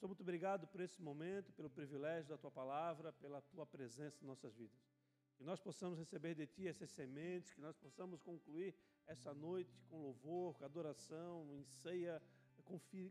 Senhor, muito obrigado por esse momento, pelo privilégio da tua palavra, pela tua presença em nossas vidas. Que nós possamos receber de ti essas sementes, que nós possamos concluir essa noite com louvor, com adoração, em ceia,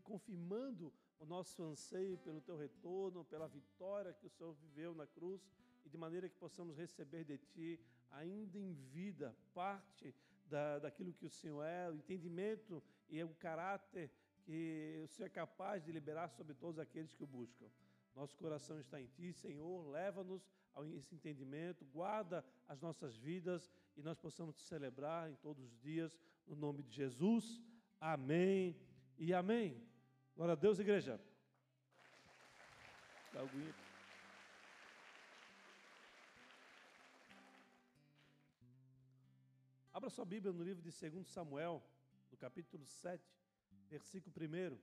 confirmando o nosso anseio pelo teu retorno, pela vitória que o Senhor viveu na cruz e de maneira que possamos receber de ti, ainda em vida, parte da, daquilo que o Senhor é, o entendimento e o caráter que o Senhor é capaz de liberar sobre todos aqueles que o buscam. Nosso coração está em Ti, Senhor. Leva-nos a esse entendimento, guarda as nossas vidas e nós possamos te celebrar em todos os dias, no nome de Jesus. Amém e amém. Glória a Deus, igreja. Abra sua Bíblia no livro de 2 Samuel, no capítulo 7, versículo 1.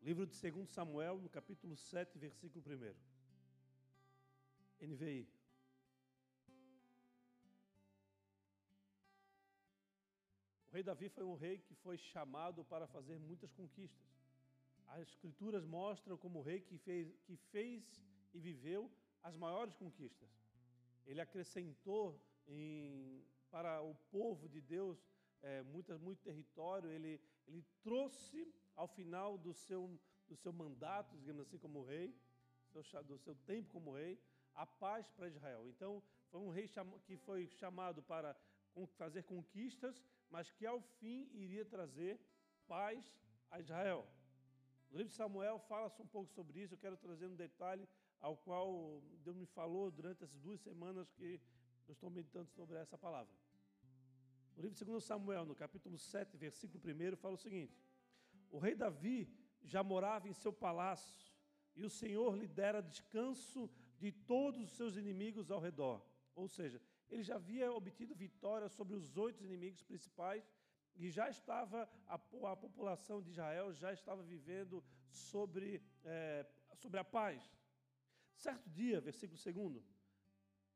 Livro de 2 Samuel, no capítulo 7, versículo 1. NVI. O rei Davi foi um rei que foi chamado para fazer muitas conquistas. As escrituras mostram como o rei que fez, que fez e viveu as maiores conquistas. Ele acrescentou em, para o povo de Deus é, muito, território, ele, ele trouxe ao final do seu, do seu mandato, digamos assim, como rei, do seu tempo como rei, a paz para Israel. Então, foi um rei que foi chamado para fazer conquistas, mas que ao fim iria trazer paz a Israel. No livro de Samuel fala-se um pouco sobre isso, eu quero trazer um detalhe ao qual Deus me falou durante essas duas semanas que eu estou meditando sobre essa palavra. No livro de 2 Samuel, no capítulo 7, versículo 1, fala o seguinte: O rei Davi já morava em seu palácio, e o Senhor lhe dera descanso de todos os seus inimigos ao redor. Ou seja, ele já havia obtido vitória sobre os oito inimigos principais e já estava, a, a população de Israel já estava vivendo sobre, é, sobre a paz. Certo dia, versículo 2,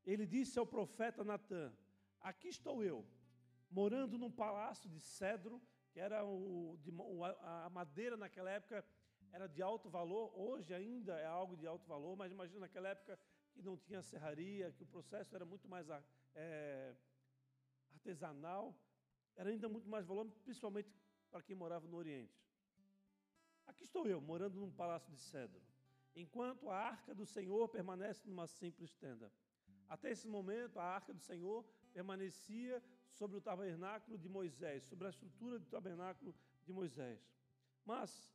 ele disse ao profeta Natã: Aqui estou eu, morando num palácio de cedro, que era o, de, a madeira naquela época era de alto valor, hoje ainda é algo de alto valor, mas imagina naquela época que não tinha serraria, que o processo era muito mais é, artesanal, era ainda muito mais valor, principalmente para quem morava no Oriente. Aqui estou eu, morando num palácio de cedro, enquanto a arca do Senhor permanece numa simples tenda. Até esse momento, a arca do Senhor permanecia sobre o tabernáculo de Moisés, sobre a estrutura do tabernáculo de Moisés. Mas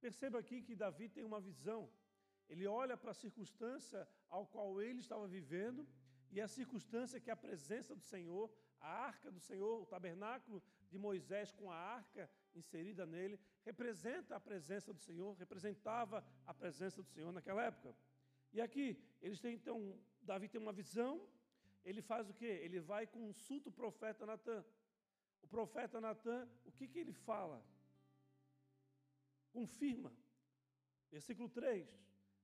perceba aqui que Davi tem uma visão. Ele olha para a circunstância ao qual ele estava vivendo e a circunstância que a presença do Senhor, a arca do Senhor, o tabernáculo de Moisés com a arca inserida nele, representa a presença do Senhor, representava a presença do Senhor naquela época. E aqui, eles têm então, Davi tem uma visão, ele faz o quê? Ele vai e consulta o profeta Natan. O profeta Natan, o que, que ele fala? Confirma. Versículo 3.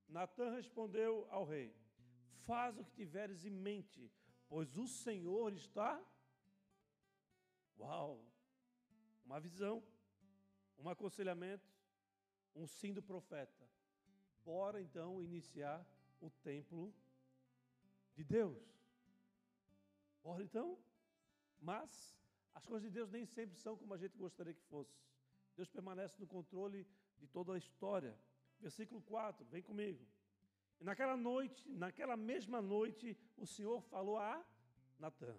Natan respondeu ao rei: Faz o que tiveres em mente, pois o Senhor está. Uau! Uma visão, um aconselhamento, um sim do profeta. Bora então iniciar o templo de Deus. Ora então, mas as coisas de Deus nem sempre são como a gente gostaria que fosse. Deus permanece no controle de toda a história. Versículo 4, vem comigo. E naquela noite, naquela mesma noite, o Senhor falou a Natã: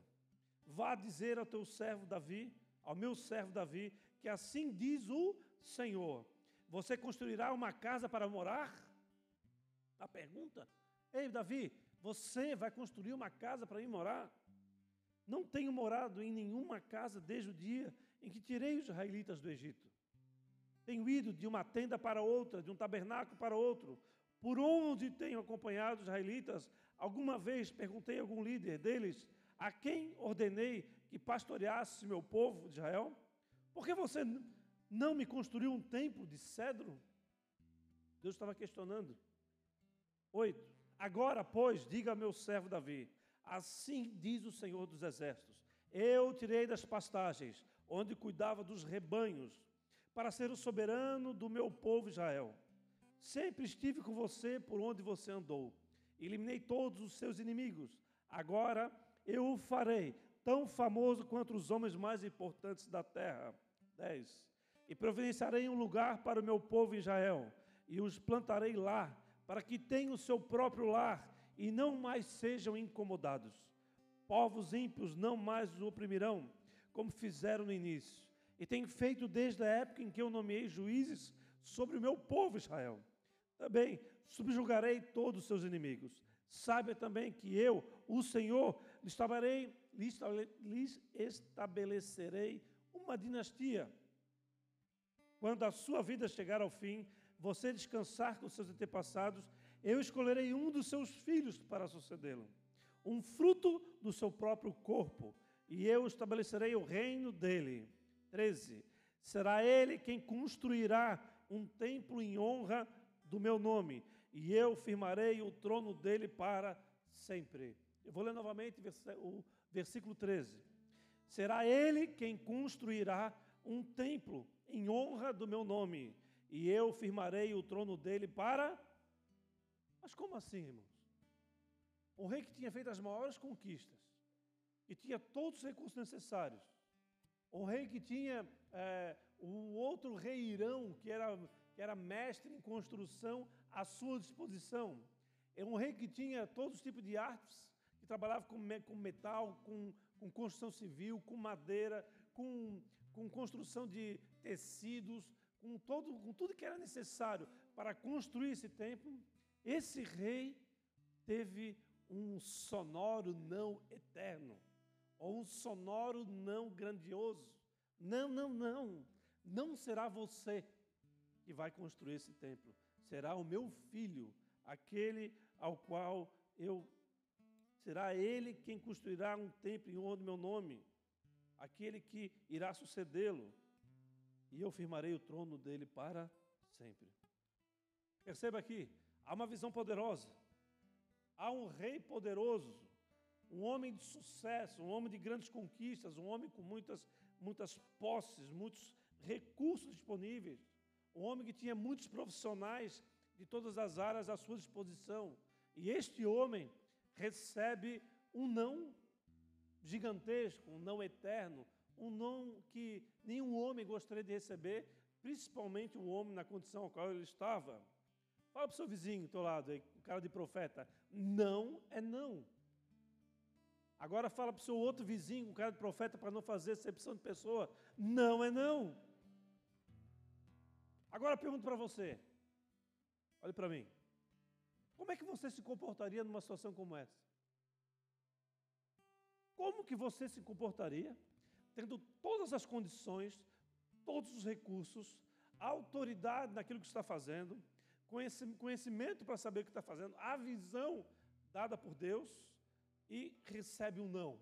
Vá dizer ao teu servo Davi, ao meu servo Davi, que assim diz o Senhor: Você construirá uma casa para morar? A pergunta: Ei, Davi, você vai construir uma casa para ir morar? Não tenho morado em nenhuma casa desde o dia em que tirei os israelitas do Egito. Tenho ido de uma tenda para outra, de um tabernáculo para outro. Por onde tenho acompanhado os israelitas, alguma vez perguntei a algum líder deles a quem ordenei que pastoreasse meu povo de Israel? Por que você não me construiu um templo de cedro? Deus estava questionando. Oito. Agora, pois, diga ao meu servo Davi: Assim diz o Senhor dos Exércitos: Eu tirei das pastagens, onde cuidava dos rebanhos, para ser o soberano do meu povo Israel. Sempre estive com você por onde você andou. Eliminei todos os seus inimigos. Agora eu o farei tão famoso quanto os homens mais importantes da terra. 10. E providenciarei um lugar para o meu povo Israel, e os plantarei lá, para que tenham o seu próprio lar e não mais sejam incomodados. Povos ímpios não mais os oprimirão, como fizeram no início. E tenho feito desde a época em que eu nomeei juízes sobre o meu povo Israel. Também subjugarei todos os seus inimigos. Saiba também que eu, o Senhor, lhes estabelecerei uma dinastia. Quando a sua vida chegar ao fim, você descansar com seus antepassados, eu escolherei um dos seus filhos para sucedê-lo, um fruto do seu próprio corpo, e eu estabelecerei o reino dele. 13. Será ele quem construirá um templo em honra do meu nome, e eu firmarei o trono dele para sempre. Eu vou ler novamente o versículo 13. Será ele quem construirá um templo em honra do meu nome, e eu firmarei o trono dele para. Mas como assim, irmãos? Um rei que tinha feito as maiores conquistas, que tinha todos os recursos necessários, um rei que tinha é, um outro rei Irão, que era, que era mestre em construção, à sua disposição. É um rei que tinha todos os tipos de artes, que trabalhava com, com metal, com, com construção civil, com madeira, com, com construção de tecidos, com, todo, com tudo que era necessário para construir esse templo. Esse rei teve um sonoro não eterno ou um sonoro não grandioso. Não, não, não. Não será você que vai construir esse templo. Será o meu filho, aquele ao qual eu. Será ele quem construirá um templo em honra do meu nome, aquele que irá sucedê-lo, e eu firmarei o trono dele para sempre. Perceba aqui, há uma visão poderosa, há um rei poderoso um homem de sucesso, um homem de grandes conquistas, um homem com muitas, muitas posses, muitos recursos disponíveis, um homem que tinha muitos profissionais de todas as áreas à sua disposição. E este homem recebe um não gigantesco, um não eterno, um não que nenhum homem gostaria de receber, principalmente um homem na condição a qual ele estava. Fala para o seu vizinho, do teu lado, aí, o cara de profeta, não é não. Agora fala para o seu outro vizinho, um cara de profeta, para não fazer excepção de pessoa. Não é não. Agora pergunto para você. Olhe para mim. Como é que você se comportaria numa situação como essa? Como que você se comportaria tendo todas as condições, todos os recursos, autoridade naquilo que está fazendo, conhecimento para saber o que está fazendo, a visão dada por Deus, e recebe um não,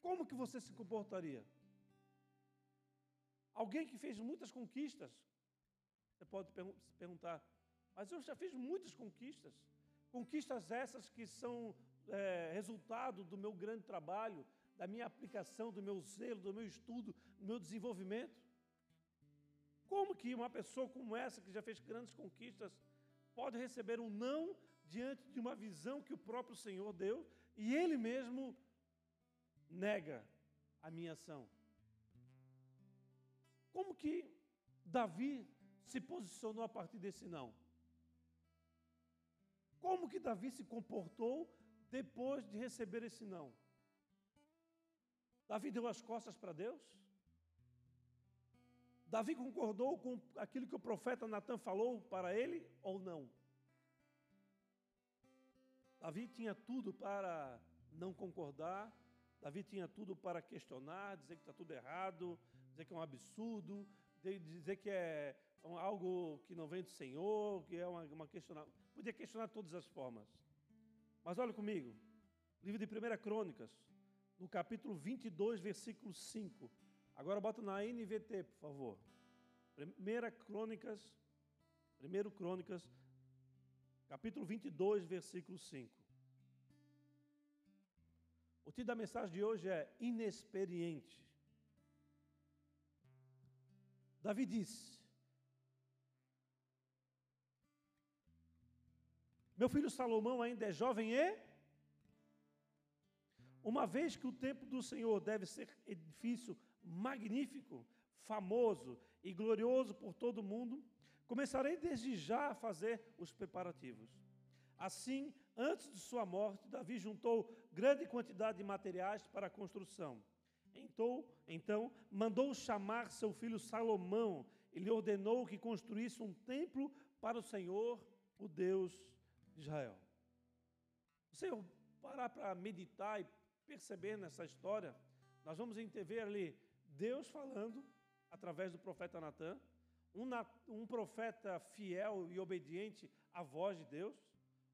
como que você se comportaria? Alguém que fez muitas conquistas, você pode se perguntar, mas eu já fiz muitas conquistas, conquistas essas que são é, resultado do meu grande trabalho, da minha aplicação, do meu zelo, do meu estudo, do meu desenvolvimento. Como que uma pessoa como essa, que já fez grandes conquistas, pode receber um não diante de uma visão que o próprio Senhor deu e ele mesmo nega a minha ação. Como que Davi se posicionou a partir desse não? Como que Davi se comportou depois de receber esse não? Davi deu as costas para Deus? Davi concordou com aquilo que o profeta Natan falou para ele ou não? Davi tinha tudo para não concordar, Davi tinha tudo para questionar, dizer que está tudo errado, dizer que é um absurdo, dizer que é algo que não vem do Senhor, que é uma, uma questionar. Podia questionar de todas as formas. Mas olha comigo, livro de 1 Crônicas, no capítulo 22, versículo 5. Agora bota na NVT, por favor. 1 Crônicas, 1 Crônicas, capítulo 22, versículo 5. O título da mensagem de hoje é Inexperiente. Davi disse: Meu filho Salomão ainda é jovem e uma vez que o templo do Senhor deve ser edifício magnífico, famoso e glorioso por todo o mundo, começarei desde já a fazer os preparativos. Assim, antes de sua morte, Davi juntou grande quantidade de materiais para a construção. Então, então mandou chamar seu filho Salomão e lhe ordenou que construísse um templo para o Senhor, o Deus de Israel. Você parar para meditar e perceber nessa história, nós vamos ver ali Deus falando através do profeta Natan, um, um profeta fiel e obediente à voz de Deus,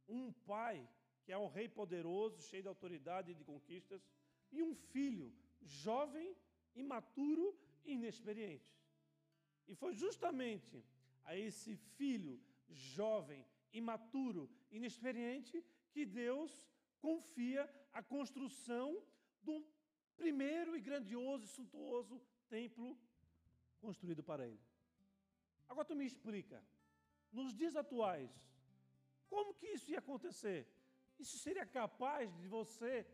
um pai que é um rei poderoso, cheio de autoridade e de conquistas, e um filho jovem, imaturo e inexperiente. E foi justamente a esse filho jovem, imaturo, inexperiente, que Deus confia a construção do primeiro e grandioso e suntuoso templo construído para ele. Agora tu me explica, nos dias atuais, como que isso ia acontecer? Isso seria capaz de você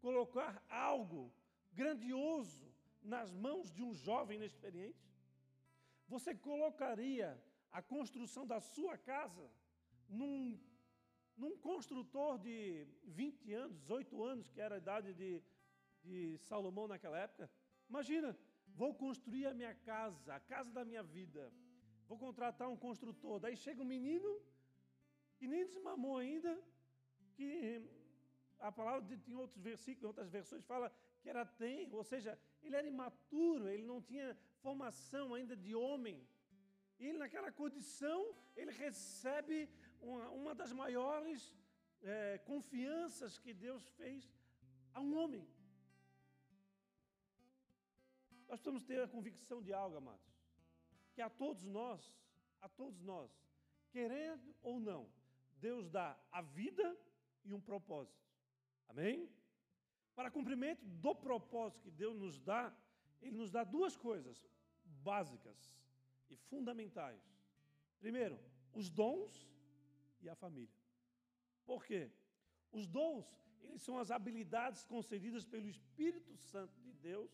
colocar algo grandioso nas mãos de um jovem inexperiente? Você colocaria a construção da sua casa num, num construtor de 20 anos, 18 anos, que era a idade de, de Salomão naquela época? Imagina, vou construir a minha casa, a casa da minha vida. Vou contratar um construtor. Daí chega um menino que nem desmamou ainda, que a palavra em outros versículos, outras versões, fala que era tenro, ou seja, ele era imaturo, ele não tinha formação ainda de homem. E ele, naquela condição, ele recebe uma, uma das maiores é, confianças que Deus fez a um homem. Nós precisamos ter a convicção de algo, amados, que a todos nós, a todos nós, querendo ou não, Deus dá a vida e um propósito. Amém? Para cumprimento do propósito que Deus nos dá, Ele nos dá duas coisas básicas e fundamentais. Primeiro, os dons e a família. Por quê? Os dons, eles são as habilidades concedidas pelo Espírito Santo de Deus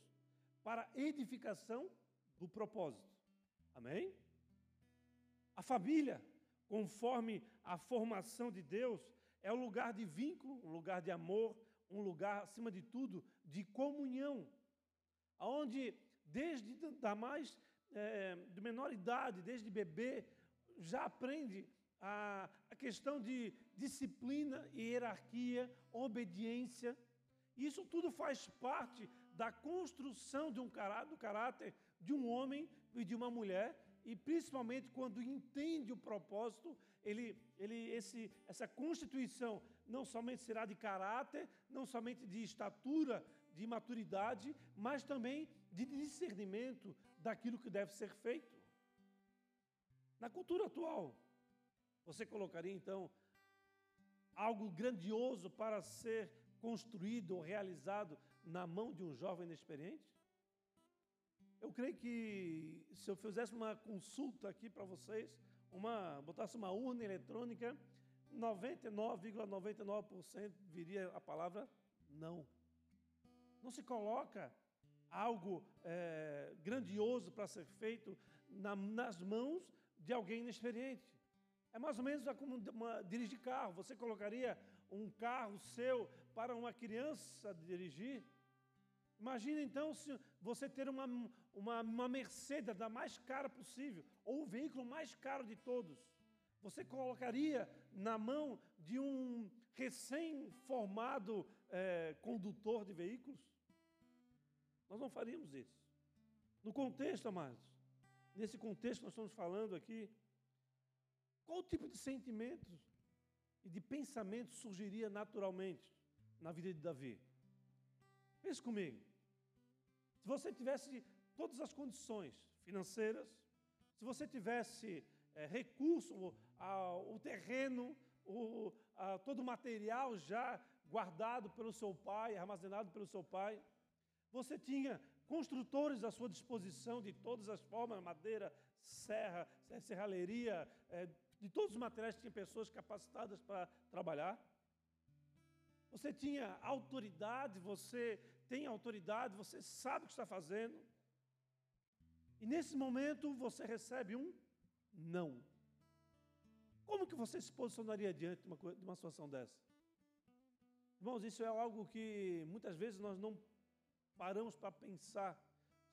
para edificação do propósito. Amém? A família, conforme a formação de Deus, é um lugar de vínculo, um lugar de amor, um lugar, acima de tudo, de comunhão. Onde, desde da mais, é, de menor idade, desde bebê, já aprende a, a questão de disciplina e hierarquia, obediência. Isso tudo faz parte da construção de um caráter, do caráter de um homem e de uma mulher, e principalmente quando entende o propósito, ele, ele, esse, essa constituição não somente será de caráter, não somente de estatura, de maturidade, mas também de discernimento daquilo que deve ser feito. Na cultura atual, você colocaria então algo grandioso para ser construído ou realizado na mão de um jovem inexperiente? Eu creio que se eu fizesse uma consulta aqui para vocês, uma, botasse uma urna eletrônica, 99,99% ,99 viria a palavra não. Não se coloca algo é, grandioso para ser feito na, nas mãos de alguém inexperiente. É mais ou menos como uma, dirigir carro. Você colocaria um carro seu para uma criança dirigir? Imagina então se você ter uma, uma, uma Mercedes da mais cara possível, ou o veículo mais caro de todos. Você colocaria na mão de um recém-formado é, condutor de veículos? Nós não faríamos isso. No contexto, amados, nesse contexto nós estamos falando aqui, qual tipo de sentimentos e de pensamento surgiria naturalmente na vida de Davi? Pense comigo. Se você tivesse todas as condições financeiras, se você tivesse é, recurso, o, o terreno, o, a, todo o material já guardado pelo seu pai, armazenado pelo seu pai, você tinha construtores à sua disposição de todas as formas, madeira, serra, serralheria, é, de todos os materiais tinha pessoas capacitadas para trabalhar. Você tinha autoridade, você tem autoridade, você sabe o que está fazendo. E nesse momento você recebe um não. Como que você se posicionaria diante de uma, de uma situação dessa? Irmãos, isso é algo que muitas vezes nós não paramos para pensar.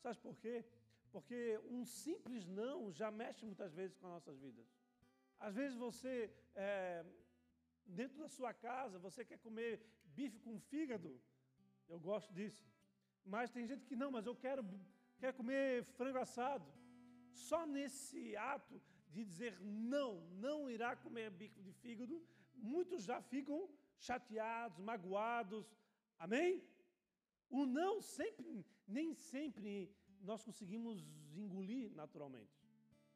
Sabe por quê? Porque um simples não já mexe muitas vezes com as nossas vidas. Às vezes você, é, dentro da sua casa, você quer comer bife com fígado. Eu gosto disso. Mas tem gente que não, mas eu quero, quero comer frango assado. Só nesse ato de dizer não, não irá comer bife de fígado, muitos já ficam chateados, magoados. Amém? O não sempre, nem sempre nós conseguimos engolir naturalmente.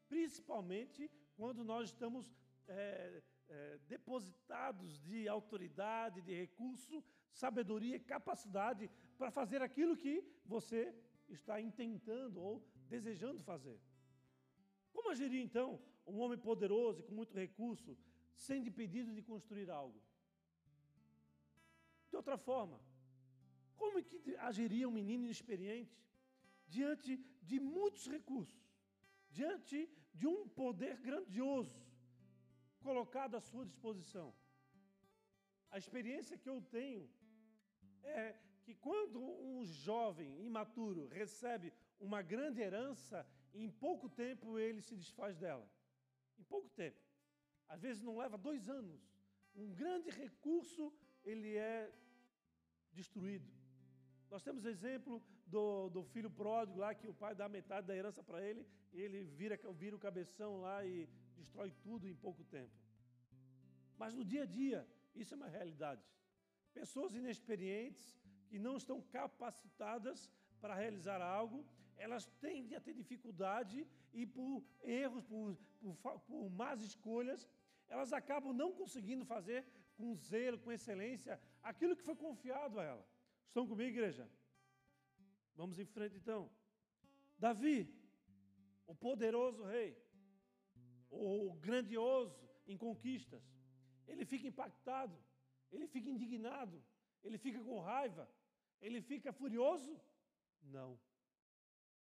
Principalmente quando nós estamos é, é, depositados de autoridade, de recurso, sabedoria, capacidade para fazer aquilo que você está intentando ou desejando fazer. Como agiria então um homem poderoso e com muito recurso, sendo impedido de construir algo? De outra forma, como é que agiria um menino inexperiente diante de muitos recursos, diante de um poder grandioso colocado à sua disposição? A experiência que eu tenho é que quando um jovem imaturo recebe uma grande herança, em pouco tempo ele se desfaz dela. Em pouco tempo. Às vezes não leva dois anos. Um grande recurso ele é destruído. Nós temos exemplo do, do filho pródigo lá, que o pai dá metade da herança para ele, e ele vira, vira o cabeção lá e destrói tudo em pouco tempo. Mas no dia a dia, isso é uma realidade. Pessoas inexperientes, que não estão capacitadas para realizar algo, elas tendem a ter dificuldade e por erros, por, por, por más escolhas, elas acabam não conseguindo fazer com zelo, com excelência, aquilo que foi confiado a ela. Estão comigo, igreja? Vamos em frente então. Davi, o poderoso rei, o grandioso em conquistas, ele fica impactado, ele fica indignado, ele fica com raiva, ele fica furioso? Não.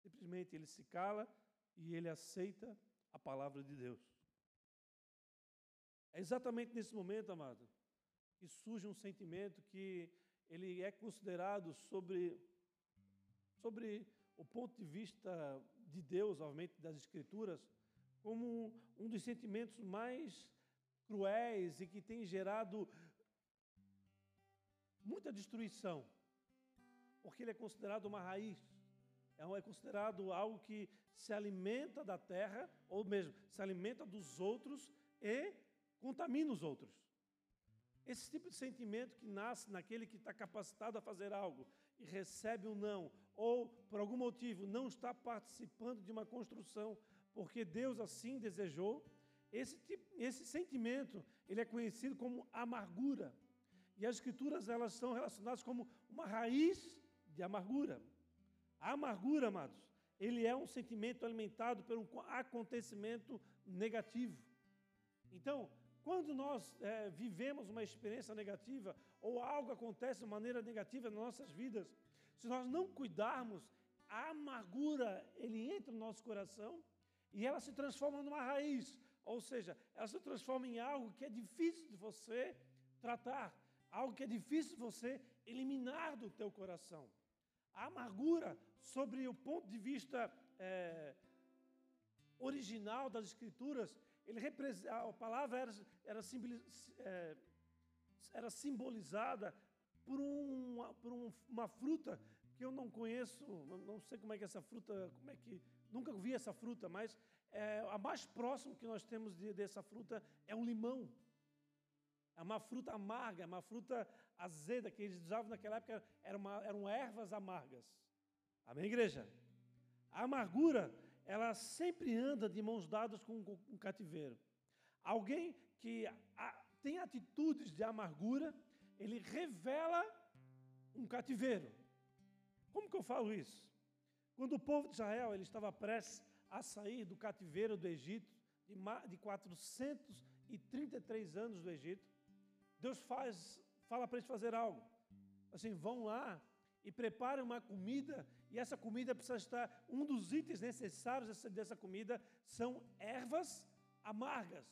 Simplesmente ele se cala e ele aceita a palavra de Deus. É exatamente nesse momento, amado, que surge um sentimento que ele é considerado sobre, sobre o ponto de vista de Deus, obviamente das Escrituras, como um dos sentimentos mais cruéis e que tem gerado muita destruição, porque ele é considerado uma raiz, é, é considerado algo que se alimenta da terra, ou mesmo se alimenta dos outros e contamina os outros. Esse tipo de sentimento que nasce naquele que está capacitado a fazer algo e recebe um não, ou por algum motivo não está participando de uma construção porque Deus assim desejou, esse, tipo, esse sentimento ele é conhecido como amargura. E as escrituras elas são relacionadas como uma raiz de amargura. A amargura, amados, ele é um sentimento alimentado um acontecimento negativo. Então, quando nós é, vivemos uma experiência negativa ou algo acontece de maneira negativa nas nossas vidas, se nós não cuidarmos, a amargura ele entra no nosso coração e ela se transforma numa raiz, ou seja, ela se transforma em algo que é difícil de você tratar, algo que é difícil você eliminar do teu coração. A amargura, sobre o ponto de vista é, original das Escrituras, ele a palavra era, era, é, era simbolizada por, uma, por um, uma fruta que eu não conheço, não sei como é que essa fruta, como é que nunca vi essa fruta, mas é, a mais próxima que nós temos de, dessa fruta é um limão. É uma fruta amarga, é uma fruta azeda que eles usavam naquela época, era uma, eram ervas amargas. Amém, igreja? A amargura ela sempre anda de mãos dadas com um cativeiro. Alguém que tem atitudes de amargura, ele revela um cativeiro. Como que eu falo isso? Quando o povo de Israel ele estava prestes a sair do cativeiro do Egito, de 433 anos do Egito, Deus faz, fala para eles fazer algo. Assim, vão lá e preparem uma comida, e essa comida precisa estar. Um dos itens necessários dessa, dessa comida são ervas amargas.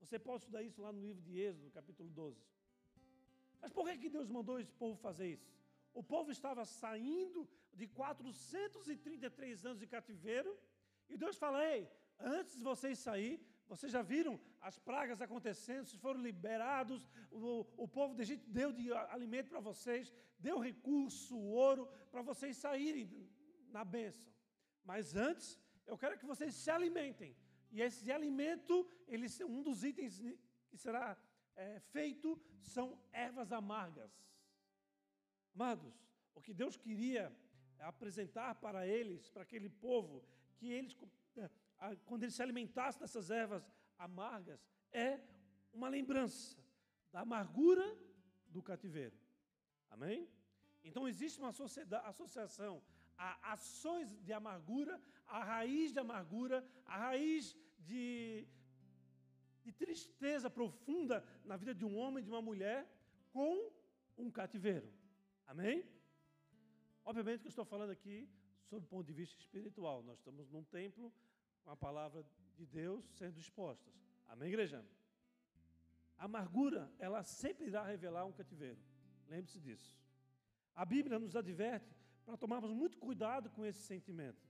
Você pode estudar isso lá no livro de Êxodo, capítulo 12. Mas por que, que Deus mandou esse povo fazer isso? O povo estava saindo de 433 anos de cativeiro, e Deus fala: Ei, antes de vocês sair, vocês já viram as pragas acontecendo, vocês foram liberados, o, o povo do Egito deu de alimento para vocês, deu recurso, ouro, para vocês saírem na bênção. Mas antes, eu quero que vocês se alimentem. E esse alimento, ele, um dos itens que será é, feito são ervas amargas. Amados, o que Deus queria apresentar para eles, para aquele povo, que eles quando ele se alimentasse dessas ervas amargas, é uma lembrança da amargura do cativeiro. Amém? Então existe uma associação a ações de amargura, a raiz de amargura, a raiz de, de tristeza profunda na vida de um homem, de uma mulher, com um cativeiro. Amém? Obviamente que eu estou falando aqui sob o ponto de vista espiritual. Nós estamos num templo com a palavra de Deus sendo expostas. Amém, igreja? A amargura, ela sempre irá revelar um cativeiro. Lembre-se disso. A Bíblia nos adverte para tomarmos muito cuidado com esse sentimento.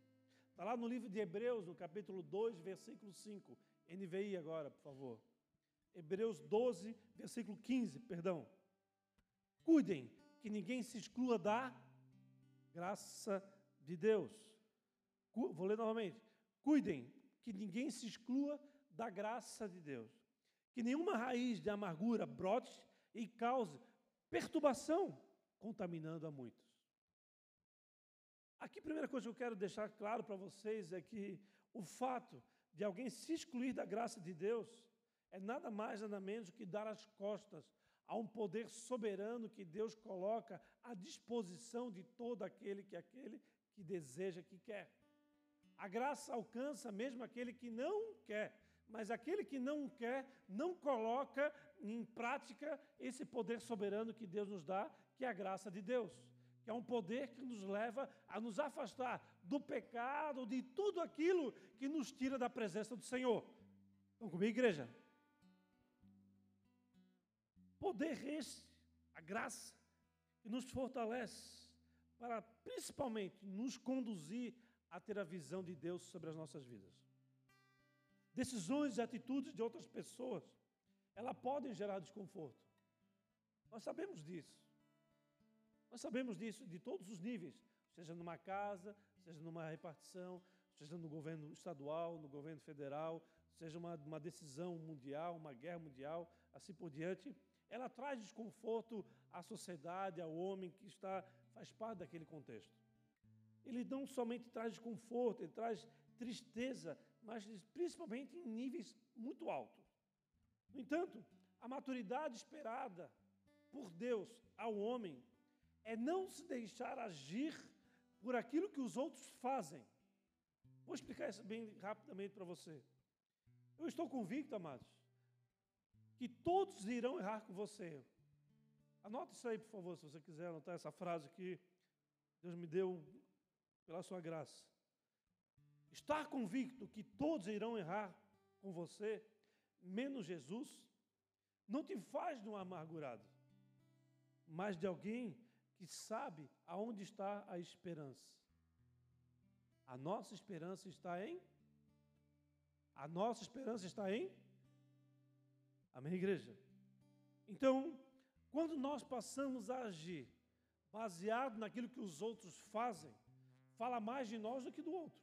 Está lá no livro de Hebreus, no capítulo 2, versículo 5. NVI agora, por favor. Hebreus 12, versículo 15, perdão. Cuidem que ninguém se exclua da graça de Deus. Vou ler novamente. Cuidem que ninguém se exclua da graça de Deus. Que nenhuma raiz de amargura brote e cause perturbação, contaminando a muitos. Aqui, a primeira coisa que eu quero deixar claro para vocês é que o fato de alguém se excluir da graça de Deus é nada mais, nada menos que dar as costas a um poder soberano que Deus coloca à disposição de todo aquele que aquele que deseja, que quer. A graça alcança mesmo aquele que não quer, mas aquele que não quer não coloca em prática esse poder soberano que Deus nos dá, que é a graça de Deus, que é um poder que nos leva a nos afastar do pecado, de tudo aquilo que nos tira da presença do Senhor. Estão comigo, igreja? Poder esse, a graça, que nos fortalece para principalmente nos conduzir a ter a visão de Deus sobre as nossas vidas. Decisões e atitudes de outras pessoas, elas podem gerar desconforto. Nós sabemos disso. Nós sabemos disso de todos os níveis, seja numa casa, seja numa repartição, seja no governo estadual, no governo federal, seja uma, uma decisão mundial, uma guerra mundial, assim por diante. Ela traz desconforto à sociedade, ao homem que está faz parte daquele contexto ele não somente traz desconforto, ele traz tristeza, mas principalmente em níveis muito altos. No entanto, a maturidade esperada por Deus ao homem é não se deixar agir por aquilo que os outros fazem. Vou explicar isso bem rapidamente para você. Eu estou convicto, amados, que todos irão errar com você. Anote isso aí, por favor, se você quiser anotar essa frase aqui. Deus me deu pela sua graça. Estar convicto que todos irão errar com você, menos Jesus, não te faz de um amargurado, mas de alguém que sabe aonde está a esperança. A nossa esperança está em? A nossa esperança está em? Amém, igreja? Então, quando nós passamos a agir baseado naquilo que os outros fazem, fala mais de nós do que do outro.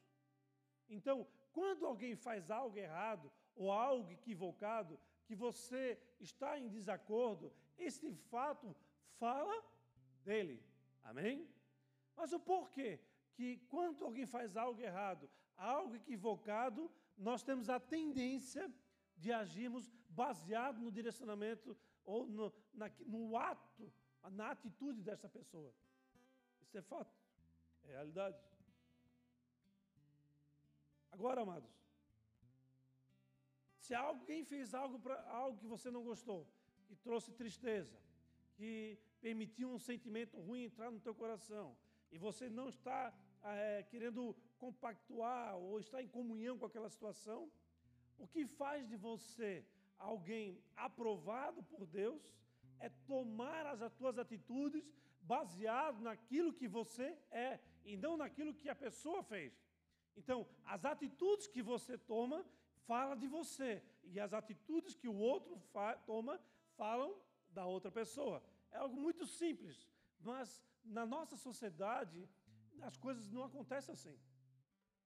Então, quando alguém faz algo errado ou algo equivocado, que você está em desacordo, esse fato fala dele. Amém? Mas o porquê? Que quando alguém faz algo errado, algo equivocado, nós temos a tendência de agirmos baseado no direcionamento ou no, na, no ato, na atitude dessa pessoa. Isso é fato, é realidade. Agora, amados, Se alguém fez algo, pra, algo que você não gostou, que trouxe tristeza, que permitiu um sentimento ruim entrar no teu coração, e você não está é, querendo compactuar ou estar em comunhão com aquela situação, o que faz de você alguém aprovado por Deus é tomar as tuas atitudes baseado naquilo que você é e não naquilo que a pessoa fez. Então, as atitudes que você toma fala de você e as atitudes que o outro fa toma falam da outra pessoa. É algo muito simples, mas na nossa sociedade as coisas não acontecem assim.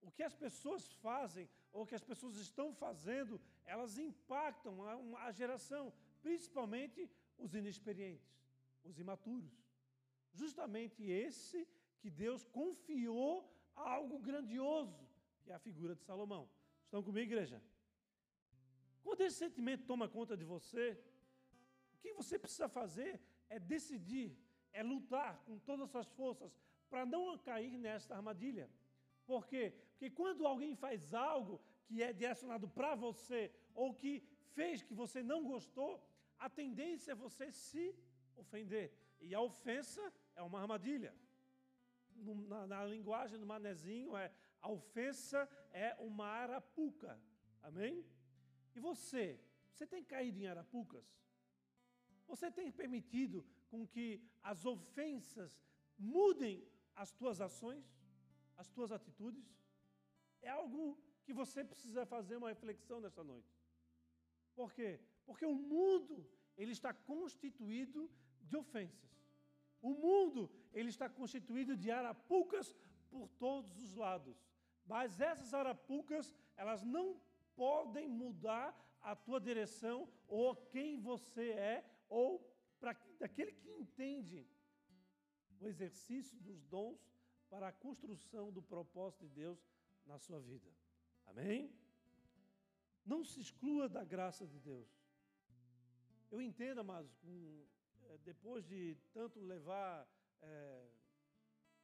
O que as pessoas fazem ou o que as pessoas estão fazendo, elas impactam a, a geração, principalmente os inexperientes, os imaturos. Justamente esse que Deus confiou algo grandioso, que é a figura de Salomão. Estão comigo, igreja? Quando esse sentimento toma conta de você, o que você precisa fazer é decidir, é lutar com todas as suas forças para não cair nesta armadilha. Por quê? Porque quando alguém faz algo que é direcionado para você ou que fez que você não gostou, a tendência é você se ofender. E a ofensa é uma armadilha. Na, na linguagem do manezinho, é, a ofensa é uma arapuca. Amém? E você? Você tem caído em arapucas? Você tem permitido com que as ofensas mudem as tuas ações, as tuas atitudes? É algo que você precisa fazer uma reflexão nesta noite. Por quê? Porque o mundo ele está constituído de ofensas. O mundo ele está constituído de arapucas por todos os lados. Mas essas arapucas, elas não podem mudar a tua direção ou quem você é ou para aquele que entende o exercício dos dons para a construção do propósito de Deus na sua vida. Amém? Não se exclua da graça de Deus. Eu entendo, mas eh, depois de tanto levar é,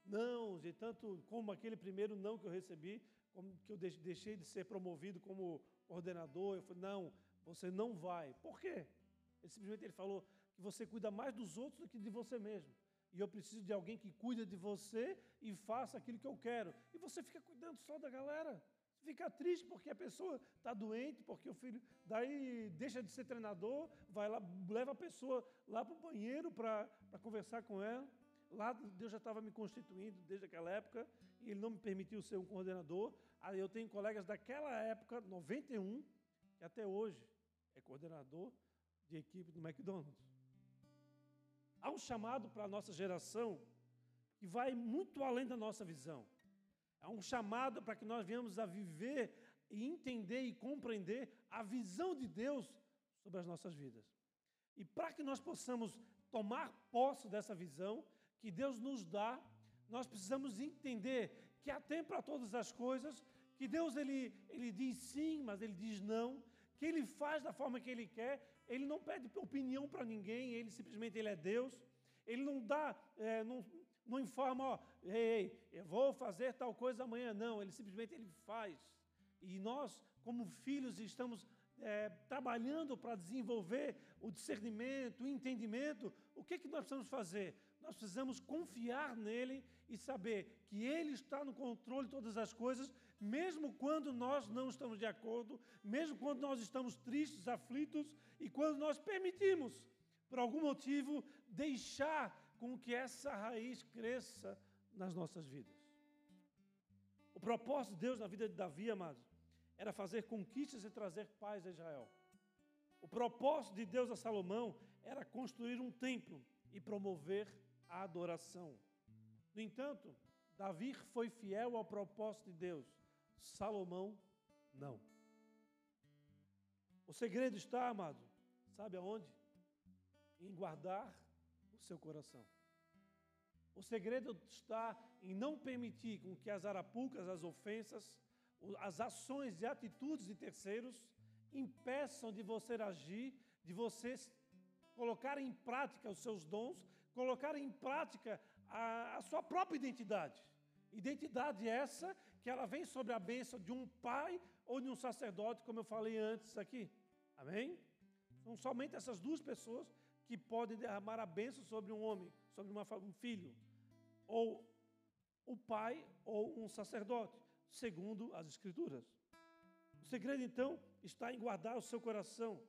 nãos e tanto como aquele primeiro não que eu recebi, como que eu deixei de ser promovido como ordenador, eu falei, não, você não vai. Por quê? Ele simplesmente ele falou que você cuida mais dos outros do que de você mesmo. E eu preciso de alguém que cuida de você e faça aquilo que eu quero. E você fica cuidando só da galera. Fica triste porque a pessoa está doente, porque o filho. Daí deixa de ser treinador, vai lá, leva a pessoa lá para o banheiro para conversar com ela. Lá Deus já estava me constituindo desde aquela época e Ele não me permitiu ser um coordenador. Eu tenho colegas daquela época, 91, que até hoje é coordenador de equipe do McDonald's. Há um chamado para a nossa geração que vai muito além da nossa visão. Há um chamado para que nós venhamos a viver e entender e compreender a visão de Deus sobre as nossas vidas. E para que nós possamos tomar posse dessa visão que Deus nos dá, nós precisamos entender que há tempo para todas as coisas, que Deus ele, ele diz sim, mas ele diz não, que ele faz da forma que ele quer ele não pede opinião para ninguém, ele simplesmente ele é Deus. Ele não dá, é, não, não informa, ó, ei, ei, eu vou fazer tal coisa amanhã. Não, ele simplesmente ele faz. E nós, como filhos, estamos é, trabalhando para desenvolver o discernimento, o entendimento. O que, que nós precisamos fazer? Nós precisamos confiar nele e saber que ele está no controle de todas as coisas mesmo quando nós não estamos de acordo, mesmo quando nós estamos tristes, aflitos e quando nós permitimos, por algum motivo, deixar com que essa raiz cresça nas nossas vidas. O propósito de Deus na vida de Davi, amados, era fazer conquistas e trazer paz a Israel. O propósito de Deus a Salomão era construir um templo e promover a adoração. No entanto, Davi foi fiel ao propósito de Deus Salomão, não. O segredo está, amado, sabe aonde? Em guardar o seu coração. O segredo está em não permitir com que as arapucas, as ofensas, as ações e atitudes de terceiros impeçam de você agir, de você colocar em prática os seus dons, colocar em prática a, a sua própria identidade. Identidade essa que ela vem sobre a bênção de um pai ou de um sacerdote, como eu falei antes aqui. Amém? São somente essas duas pessoas que podem derramar a bênção sobre um homem, sobre uma, um filho, ou o pai ou um sacerdote, segundo as Escrituras. O segredo, então, está em guardar o seu coração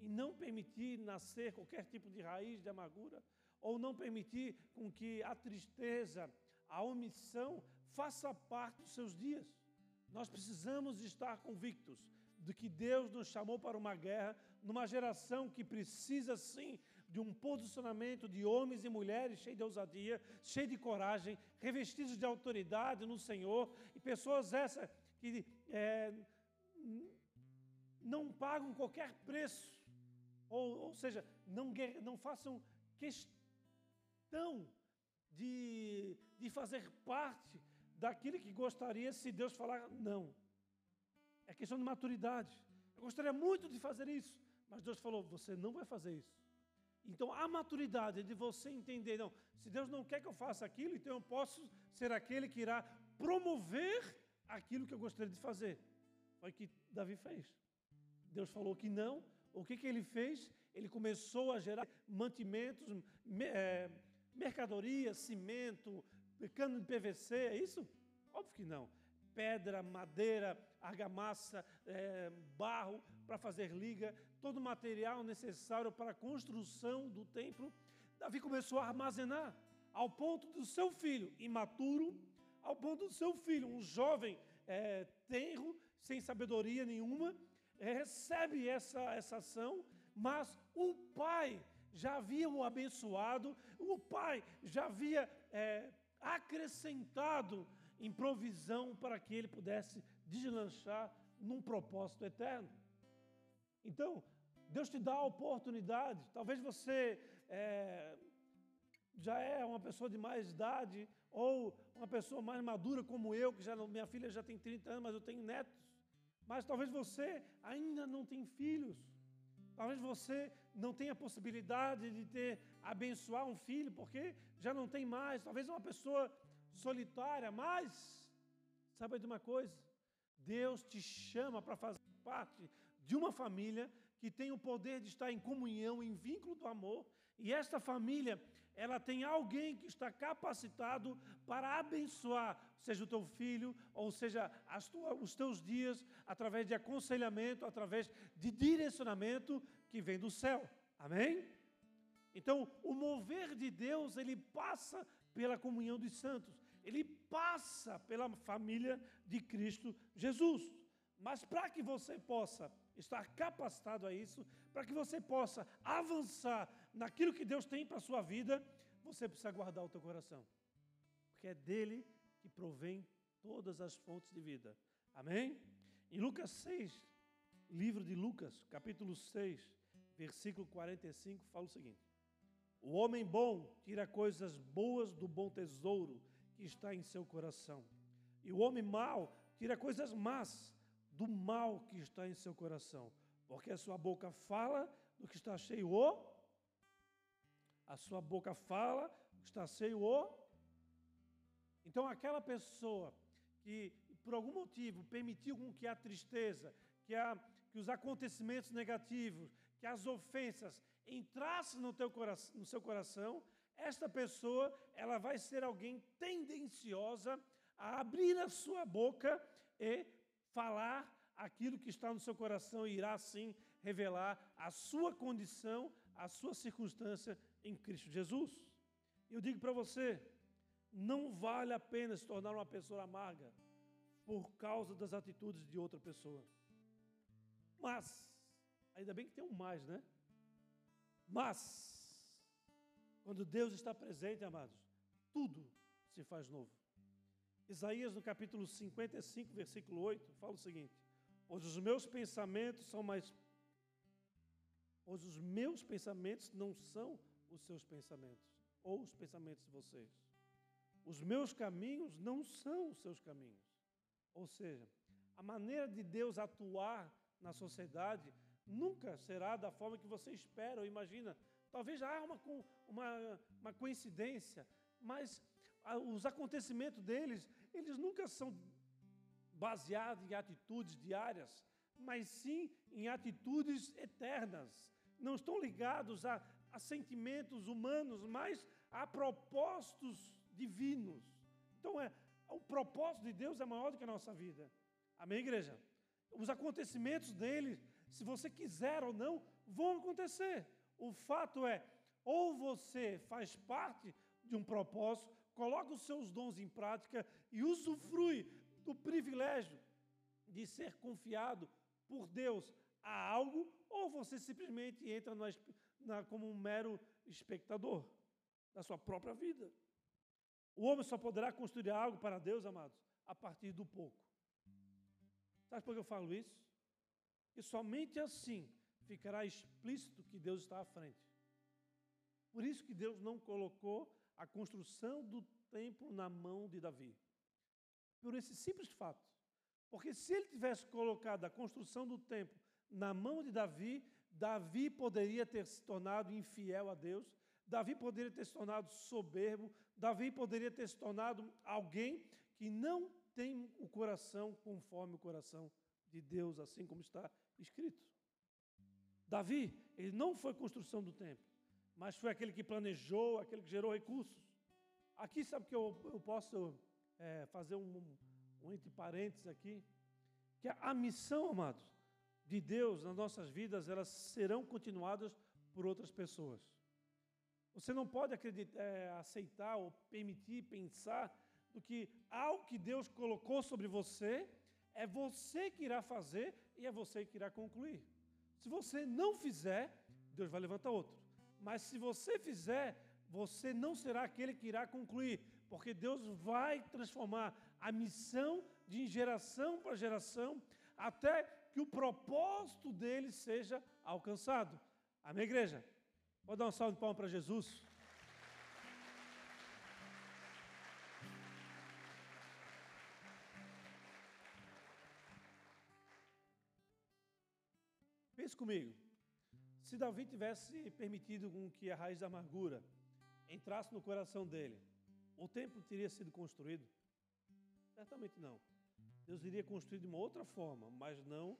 e não permitir nascer qualquer tipo de raiz de amargura, ou não permitir com que a tristeza, a omissão faça parte dos seus dias. Nós precisamos estar convictos de que Deus nos chamou para uma guerra numa geração que precisa sim de um posicionamento de homens e mulheres cheios de ousadia, cheios de coragem, revestidos de autoridade no Senhor, e pessoas essas que é, não pagam qualquer preço, ou, ou seja, não, não façam questão de, de fazer parte daquilo que gostaria se Deus falar não. É questão de maturidade. Eu gostaria muito de fazer isso, mas Deus falou: você não vai fazer isso. Então, a maturidade de você entender, não, se Deus não quer que eu faça aquilo, então eu posso ser aquele que irá promover aquilo que eu gostaria de fazer. Foi o que Davi fez. Deus falou que não. O que, que ele fez? Ele começou a gerar mantimentos, é, mercadoria, cimento, cano de PVC, é isso? Óbvio que não. Pedra, madeira, argamassa, é, barro para fazer liga, todo o material necessário para a construção do templo. Davi começou a armazenar, ao ponto do seu filho, imaturo, ao ponto do seu filho, um jovem é, tenro, sem sabedoria nenhuma, é, recebe essa, essa ação, mas o pai já havia o abençoado, o pai já havia é, acrescentado em provisão para que ele pudesse deslanchar num propósito eterno. Então, Deus te dá a oportunidade. Talvez você é, já é uma pessoa de mais idade, ou uma pessoa mais madura como eu, que já minha filha já tem 30 anos, mas eu tenho netos. Mas talvez você ainda não tem filhos. Talvez você não tenha possibilidade de ter abençoar um filho, porque já não tem mais. Talvez uma pessoa solitária, mas sabe de uma coisa? Deus te chama para fazer parte de uma família que tem o poder de estar em comunhão, em vínculo do amor, e esta família, ela tem alguém que está capacitado para abençoar, seja o teu filho, ou seja os teus dias, através de aconselhamento, através de direcionamento que vem do céu. Amém? Então, o mover de Deus, ele passa pela comunhão dos santos, ele passa pela família de Cristo Jesus. Mas para que você possa estar capacitado a isso, para que você possa avançar naquilo que Deus tem para a sua vida, você precisa guardar o teu coração. Porque é dele que provém todas as fontes de vida. Amém? Em Lucas 6, livro de Lucas, capítulo 6, versículo 45, fala o seguinte: O homem bom tira coisas boas do bom tesouro que está em seu coração, e o homem mau tira coisas más do mal que está em seu coração, porque a sua boca fala do que está cheio o a sua boca fala do que está cheio o. Então aquela pessoa que por algum motivo permitiu com que a tristeza, que, a, que os acontecimentos negativos, que as ofensas entrassem no, teu coração, no seu coração, esta pessoa ela vai ser alguém tendenciosa a abrir a sua boca e falar aquilo que está no seu coração e irá sim revelar a sua condição, a sua circunstância em Cristo Jesus. Eu digo para você, não vale a pena se tornar uma pessoa amarga por causa das atitudes de outra pessoa. Mas, ainda bem que tem um mais, né? Mas, quando Deus está presente, amados, tudo se faz novo. Isaías, no capítulo 55, versículo 8, fala o seguinte: Pois os meus pensamentos são mais. Pois os meus pensamentos não são os seus pensamentos, ou os pensamentos de vocês. Os meus caminhos não são os seus caminhos. Ou seja, a maneira de Deus atuar na sociedade nunca será da forma que você espera ou imagina. Talvez há uma, uma, uma coincidência, mas os acontecimentos deles eles nunca são baseado em atitudes diárias, mas sim em atitudes eternas. Não estão ligados a, a sentimentos humanos, mas a propósitos divinos. Então, é, o propósito de Deus é maior do que a nossa vida. Amém, igreja? Os acontecimentos dele, se você quiser ou não, vão acontecer. O fato é, ou você faz parte de um propósito, coloca os seus dons em prática e usufrui do privilégio de ser confiado por Deus a algo, ou você simplesmente entra na, na, como um mero espectador da sua própria vida. O homem só poderá construir algo para Deus, amados, a partir do pouco. Sabe por que eu falo isso? E somente assim ficará explícito que Deus está à frente. Por isso que Deus não colocou a construção do templo na mão de Davi. Por esse simples fato. Porque se ele tivesse colocado a construção do templo na mão de Davi, Davi poderia ter se tornado infiel a Deus, Davi poderia ter se tornado soberbo, Davi poderia ter se tornado alguém que não tem o coração conforme o coração de Deus, assim como está escrito. Davi, ele não foi construção do templo, mas foi aquele que planejou, aquele que gerou recursos. Aqui, sabe que eu, eu posso é, fazer um, um entre parênteses aqui, que a missão, amados, de Deus nas nossas vidas, elas serão continuadas por outras pessoas. Você não pode acreditar, é, aceitar ou permitir pensar do que algo que Deus colocou sobre você é você que irá fazer e é você que irá concluir. Se você não fizer, Deus vai levantar outro. Mas se você fizer, você não será aquele que irá concluir, porque Deus vai transformar a missão de geração para geração até que o propósito dele seja alcançado. Amém, igreja? Pode dar um salve de palmas para Jesus. Pense comigo. Se Davi tivesse permitido com que a raiz da amargura entrasse no coração dele, o templo teria sido construído? Certamente não. Deus iria construir de uma outra forma, mas não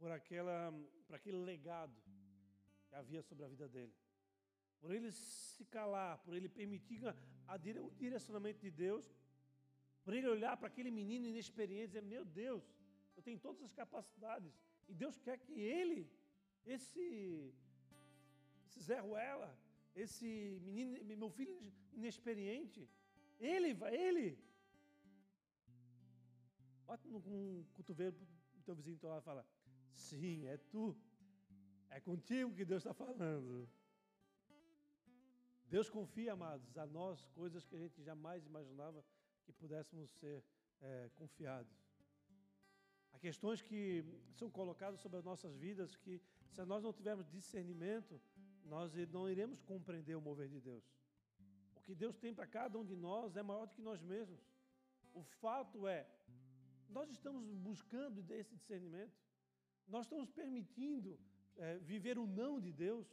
por, aquela, por aquele legado que havia sobre a vida dele. Por ele se calar, por ele permitir a, o direcionamento de Deus, por ele olhar para aquele menino inexperiente e dizer: Meu Deus, eu tenho todas as capacidades, e Deus quer que ele, esse, esse Zé Ruela, esse menino, meu filho inexperiente, ele vai, ele. Bota no, um cotovelo do teu vizinho lá e fala: Sim, é tu. É contigo que Deus está falando. Deus confia, amados, a nós coisas que a gente jamais imaginava que pudéssemos ser é, confiados. Há questões que são colocadas sobre as nossas vidas que, se nós não tivermos discernimento, nós não iremos compreender o mover de Deus. O que Deus tem para cada um de nós é maior do que nós mesmos. O fato é, nós estamos buscando esse discernimento, nós estamos permitindo é, viver o não de Deus,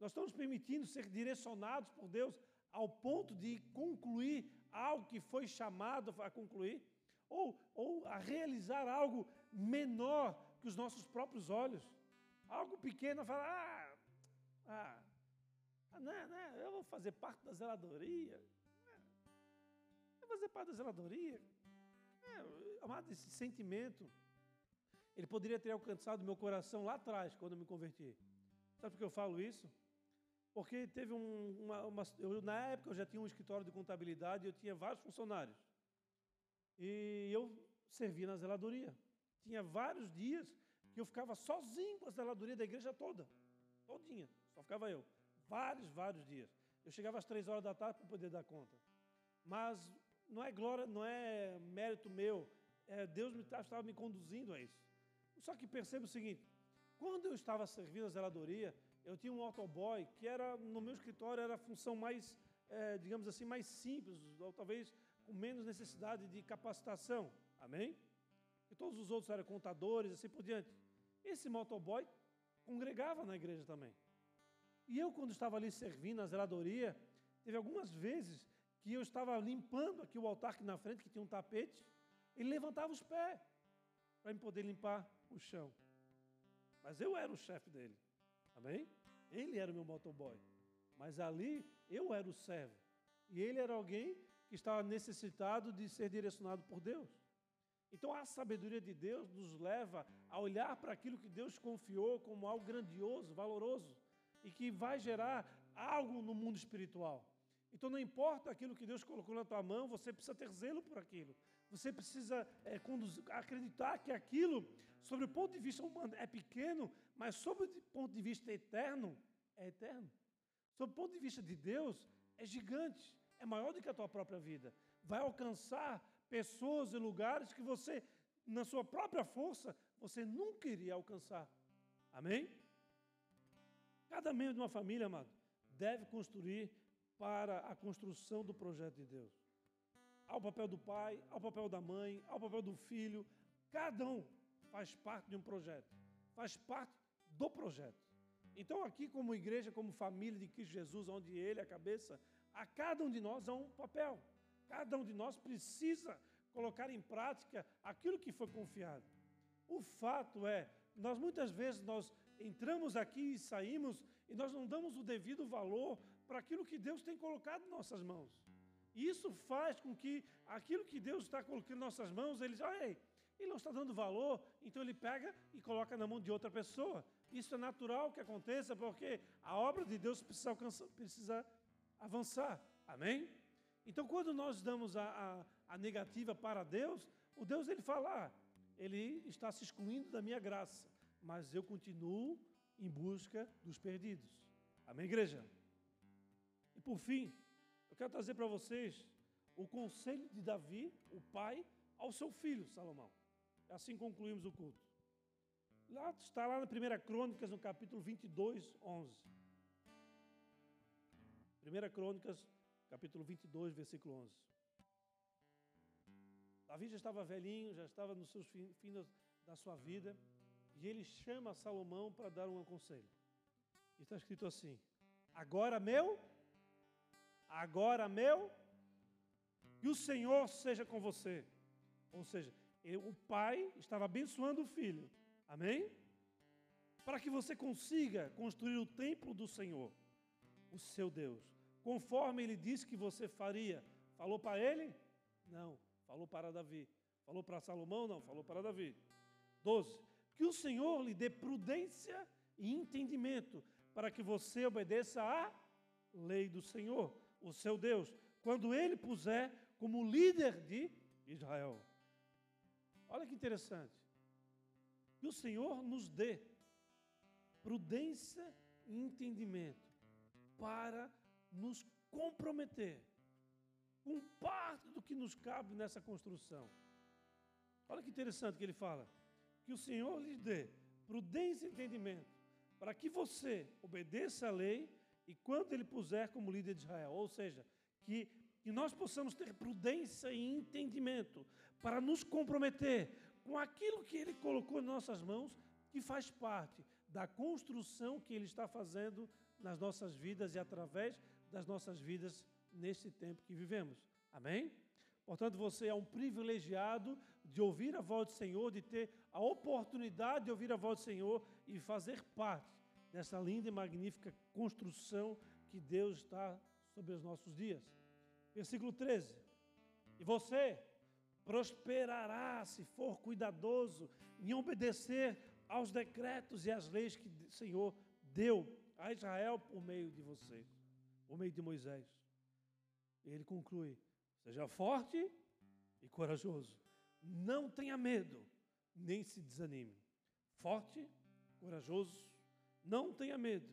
nós estamos permitindo ser direcionados por Deus ao ponto de concluir algo que foi chamado a concluir, ou, ou a realizar algo menor que os nossos próprios olhos, algo pequeno, falar, ah, ah, ah não, não, eu vou fazer parte da zeladoria, eu vou fazer parte da zeladoria, é, amado, esse sentimento, ele poderia ter alcançado meu coração lá atrás, quando eu me converti. Sabe por que eu falo isso? Porque teve um, uma, uma eu, na época eu já tinha um escritório de contabilidade eu tinha vários funcionários. E eu servia na zeladoria. Tinha vários dias que eu ficava sozinho com a zeladoria da igreja toda. Todinha. Só ficava eu. Vários, vários dias. Eu chegava às três horas da tarde para poder dar conta. Mas não é glória, não é mérito meu. É, Deus me, estava me conduzindo a isso. Só que perceba o seguinte: quando eu estava servindo a zeladoria, eu tinha um autoboy que era no meu escritório era a função mais, é, digamos assim, mais simples, ou talvez com menos necessidade de capacitação. Amém? E todos os outros eram contadores, assim por diante. Esse motoboy congregava na igreja também. E eu, quando estava ali servindo na zeladoria, teve algumas vezes que eu estava limpando aqui o altar aqui na frente, que tinha um tapete, Ele levantava os pés para poder limpar o chão. Mas eu era o chefe dele. Amém? Ele era o meu motoboy. Mas ali eu era o servo. E ele era alguém que estava necessitado de ser direcionado por Deus. Então a sabedoria de Deus nos leva a olhar para aquilo que Deus confiou como algo grandioso, valoroso e que vai gerar algo no mundo espiritual. Então não importa aquilo que Deus colocou na tua mão, você precisa ter zelo por aquilo. Você precisa é, conduzir, acreditar que aquilo, sobre o ponto de vista humano, é pequeno, mas sobre o ponto de vista eterno, é eterno. Sob o ponto de vista de Deus, é gigante, é maior do que a tua própria vida. Vai alcançar pessoas e lugares que você, na sua própria força, você nunca iria alcançar. Amém? Cada membro de uma família, amado, deve construir para a construção do projeto de Deus. Há o papel do pai, há o papel da mãe, há o papel do filho. Cada um faz parte de um projeto, faz parte do projeto. Então, aqui, como igreja, como família de Cristo Jesus, onde Ele é a cabeça, a cada um de nós há um papel. Cada um de nós precisa colocar em prática aquilo que foi confiado. O fato é, nós muitas vezes nós entramos aqui e saímos e nós não damos o devido valor para aquilo que Deus tem colocado em nossas mãos. E isso faz com que aquilo que Deus está colocando em nossas mãos, ele diz, ei, ele não está dando valor, então ele pega e coloca na mão de outra pessoa. Isso é natural que aconteça, porque a obra de Deus precisa, alcançar, precisa avançar. Amém? Então, quando nós damos a, a, a negativa para Deus, o Deus ele fala, ah, ele está se excluindo da minha graça, mas eu continuo em busca dos perdidos. Amém, igreja? E por fim, eu quero trazer para vocês o conselho de Davi, o pai, ao seu filho Salomão. Assim concluímos o culto. Lá está lá na 1 Crônicas, no capítulo 22, 11. 1 Crônicas, capítulo 22, versículo 11. Davi já estava velhinho, já estava nos seus fins da sua vida, e ele chama Salomão para dar um conselho. E está escrito assim: Agora meu, agora meu, e o Senhor seja com você. Ou seja, o pai estava abençoando o filho. Amém? Para que você consiga construir o templo do Senhor, o seu Deus, conforme ele disse que você faria. Falou para ele? Não. Falou para Davi. Falou para Salomão? Não. Falou para Davi. 12. Que o Senhor lhe dê prudência e entendimento para que você obedeça à lei do Senhor, o seu Deus, quando ele puser como líder de Israel. Olha que interessante. Que o Senhor nos dê prudência e entendimento para nos comprometer com parte do que nos cabe nessa construção. Olha que interessante que ele fala. Que o Senhor lhe dê prudência e entendimento para que você obedeça a lei e quando ele puser como líder de Israel. Ou seja, que, que nós possamos ter prudência e entendimento para nos comprometer com aquilo que ele colocou em nossas mãos, que faz parte da construção que ele está fazendo nas nossas vidas e através das nossas vidas nesse tempo que vivemos. Amém? Portanto, você é um privilegiado de ouvir a voz do Senhor, de ter a oportunidade de ouvir a voz do Senhor e fazer parte dessa linda e magnífica construção que Deus está sobre os nossos dias. Versículo 13. E você prosperará se for cuidadoso em obedecer aos decretos e às leis que o Senhor deu a Israel por meio de você, por meio de Moisés. Ele conclui: seja forte e corajoso. Não tenha medo, nem se desanime. Forte, corajoso, não tenha medo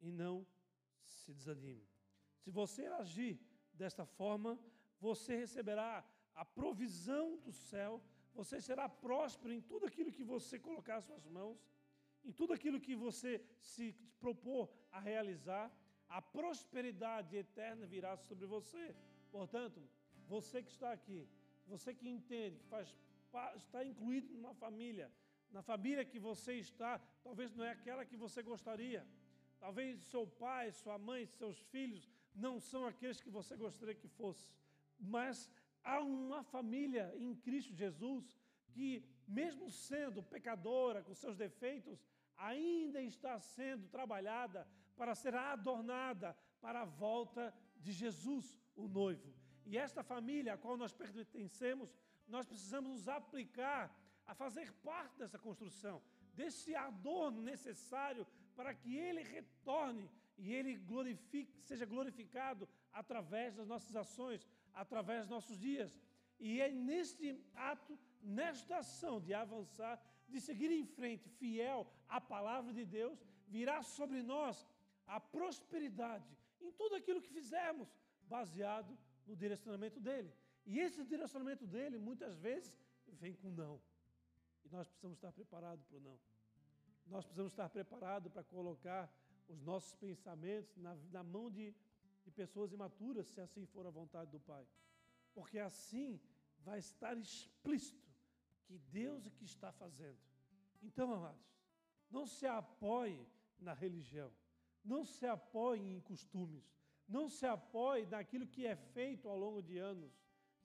e não se desanime. Se você agir desta forma, você receberá a provisão do céu, você será próspero em tudo aquilo que você colocar as suas mãos, em tudo aquilo que você se propor a realizar, a prosperidade eterna virá sobre você. Portanto, você que está aqui, você que entende, que faz, está incluído numa família, na família que você está, talvez não é aquela que você gostaria. Talvez seu pai, sua mãe, seus filhos não são aqueles que você gostaria que fosse. Mas há uma família em Cristo Jesus que, mesmo sendo pecadora, com seus defeitos, ainda está sendo trabalhada para ser adornada para a volta de Jesus, o noivo. E esta família a qual nós pertencemos, nós precisamos nos aplicar a fazer parte dessa construção, desse adorno necessário para que ele retorne e ele glorifique, seja glorificado através das nossas ações, através dos nossos dias. E é neste ato, nesta ação de avançar, de seguir em frente, fiel à palavra de Deus, virá sobre nós a prosperidade em tudo aquilo que fizermos, baseado no direcionamento dele. E esse direcionamento dele, muitas vezes, vem com não. E nós precisamos estar preparados para o não. Nós precisamos estar preparados para colocar os nossos pensamentos na, na mão de, de pessoas imaturas, se assim for a vontade do Pai. Porque assim vai estar explícito que Deus é que está fazendo. Então, amados, não se apoie na religião, não se apoie em costumes, não se apoie naquilo que é feito ao longo de anos.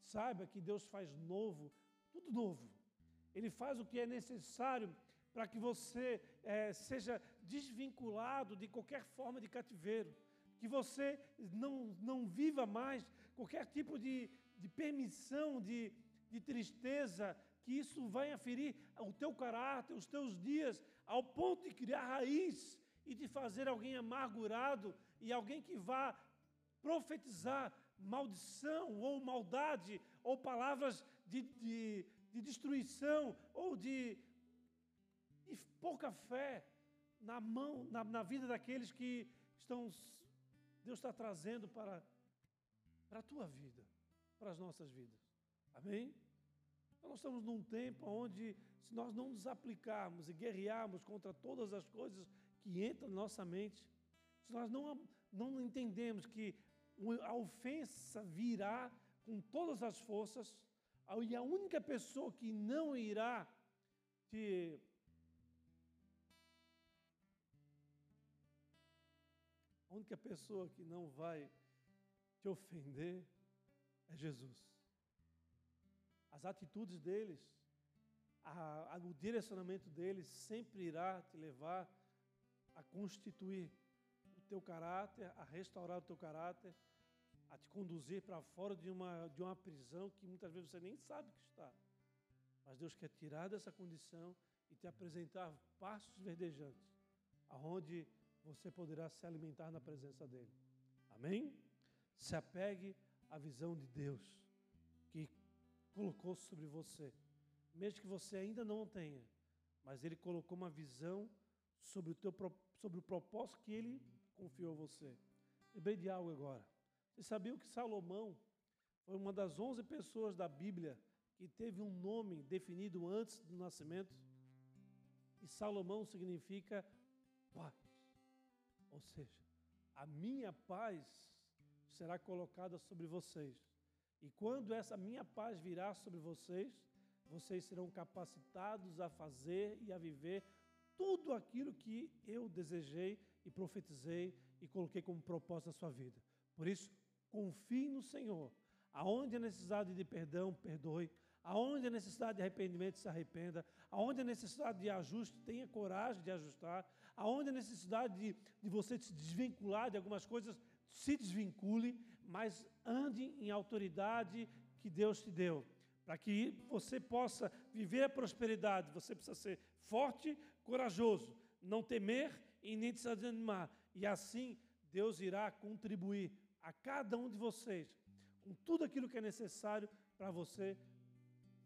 Saiba que Deus faz novo, tudo novo. Ele faz o que é necessário para que você é, seja desvinculado de qualquer forma de cativeiro, que você não, não viva mais qualquer tipo de, de permissão, de, de tristeza, que isso vai aferir o teu caráter, os teus dias, ao ponto de criar raiz e de fazer alguém amargurado e alguém que vá profetizar maldição ou maldade ou palavras de, de, de destruição ou de, de, pouca fé na mão, na, na vida daqueles que estão Deus está trazendo para, para a tua vida, para as nossas vidas. Amém? Então, nós estamos num tempo onde, se nós não nos aplicarmos e guerrearmos contra todas as coisas que entram na nossa mente, se nós não, não entendemos que a ofensa virá com todas as forças, e a única pessoa que não irá te A única pessoa que não vai te ofender é Jesus. As atitudes deles, a, a, o direcionamento deles sempre irá te levar a constituir o teu caráter, a restaurar o teu caráter, a te conduzir para fora de uma, de uma prisão que muitas vezes você nem sabe que está. Mas Deus quer tirar dessa condição e te apresentar passos verdejantes, aonde você poderá se alimentar na presença dele. Amém? Se apegue à visão de Deus que colocou sobre você, mesmo que você ainda não tenha, mas ele colocou uma visão sobre o, teu, sobre o propósito que ele confiou a você. Lembrei de algo agora. Você sabia que Salomão foi uma das onze pessoas da Bíblia que teve um nome definido antes do nascimento? E Salomão significa paz. Ou seja, a minha paz será colocada sobre vocês. E quando essa minha paz virá sobre vocês, vocês serão capacitados a fazer e a viver tudo aquilo que eu desejei e profetizei e coloquei como propósito na sua vida. Por isso, confie no Senhor. Aonde a necessidade de perdão, perdoe. Aonde a necessidade de arrependimento, se arrependa. Aonde a necessidade de ajuste, tenha coragem de ajustar aonde a necessidade de, de você se desvincular de algumas coisas, se desvincule, mas ande em autoridade que Deus te deu. Para que você possa viver a prosperidade, você precisa ser forte, corajoso, não temer e nem desanimar. E assim Deus irá contribuir a cada um de vocês com tudo aquilo que é necessário para você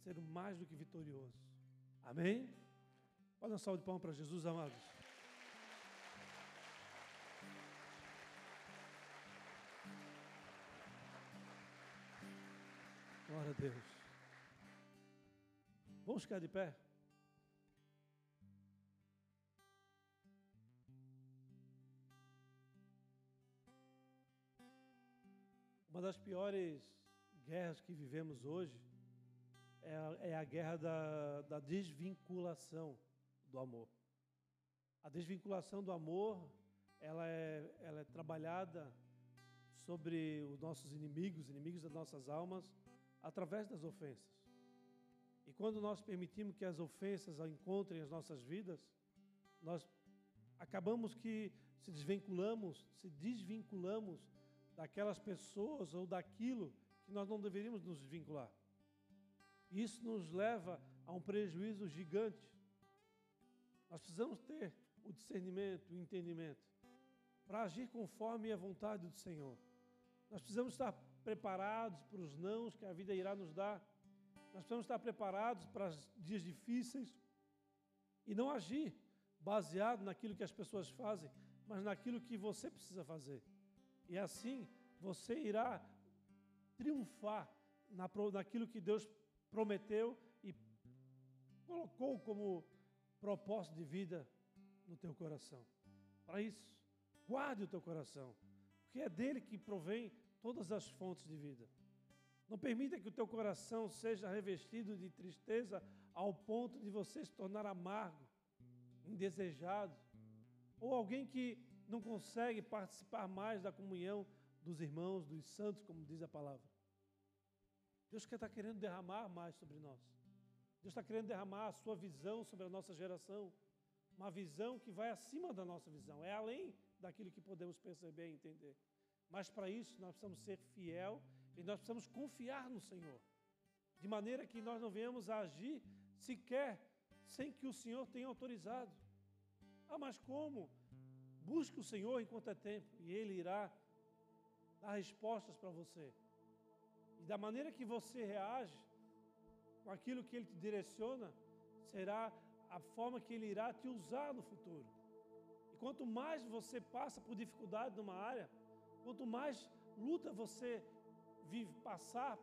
ser mais do que vitorioso. Amém? Pode um salve de palmas para Jesus, amados. Glória a Deus. Vamos ficar de pé? Uma das piores guerras que vivemos hoje é a, é a guerra da, da desvinculação do amor. A desvinculação do amor, ela é, ela é trabalhada sobre os nossos inimigos, inimigos das nossas almas, através das ofensas. E quando nós permitimos que as ofensas encontrem as nossas vidas, nós acabamos que se desvinculamos, se desvinculamos daquelas pessoas ou daquilo que nós não deveríamos nos desvincular. Isso nos leva a um prejuízo gigante. Nós precisamos ter o discernimento, o entendimento, para agir conforme a vontade do Senhor. Nós precisamos estar preparados para os nãos que a vida irá nos dar. Nós precisamos estar preparados para os dias difíceis e não agir baseado naquilo que as pessoas fazem, mas naquilo que você precisa fazer. E assim você irá triunfar naquilo que Deus prometeu e colocou como propósito de vida no teu coração. Para isso, guarde o teu coração, porque é dele que provém todas as fontes de vida. Não permita que o teu coração seja revestido de tristeza ao ponto de você se tornar amargo, indesejado, ou alguém que não consegue participar mais da comunhão dos irmãos, dos santos, como diz a palavra. Deus quer estar querendo derramar mais sobre nós. Deus está querendo derramar a sua visão sobre a nossa geração. Uma visão que vai acima da nossa visão, é além daquilo que podemos perceber e entender. Mas para isso nós precisamos ser fiel e nós precisamos confiar no Senhor. De maneira que nós não venhamos a agir sequer sem que o Senhor tenha autorizado. Ah, mas como? Busque o Senhor enquanto é tempo e Ele irá dar respostas para você. E da maneira que você reage com aquilo que Ele te direciona, será a forma que Ele irá te usar no futuro. E quanto mais você passa por dificuldade numa área, quanto mais luta você vive passar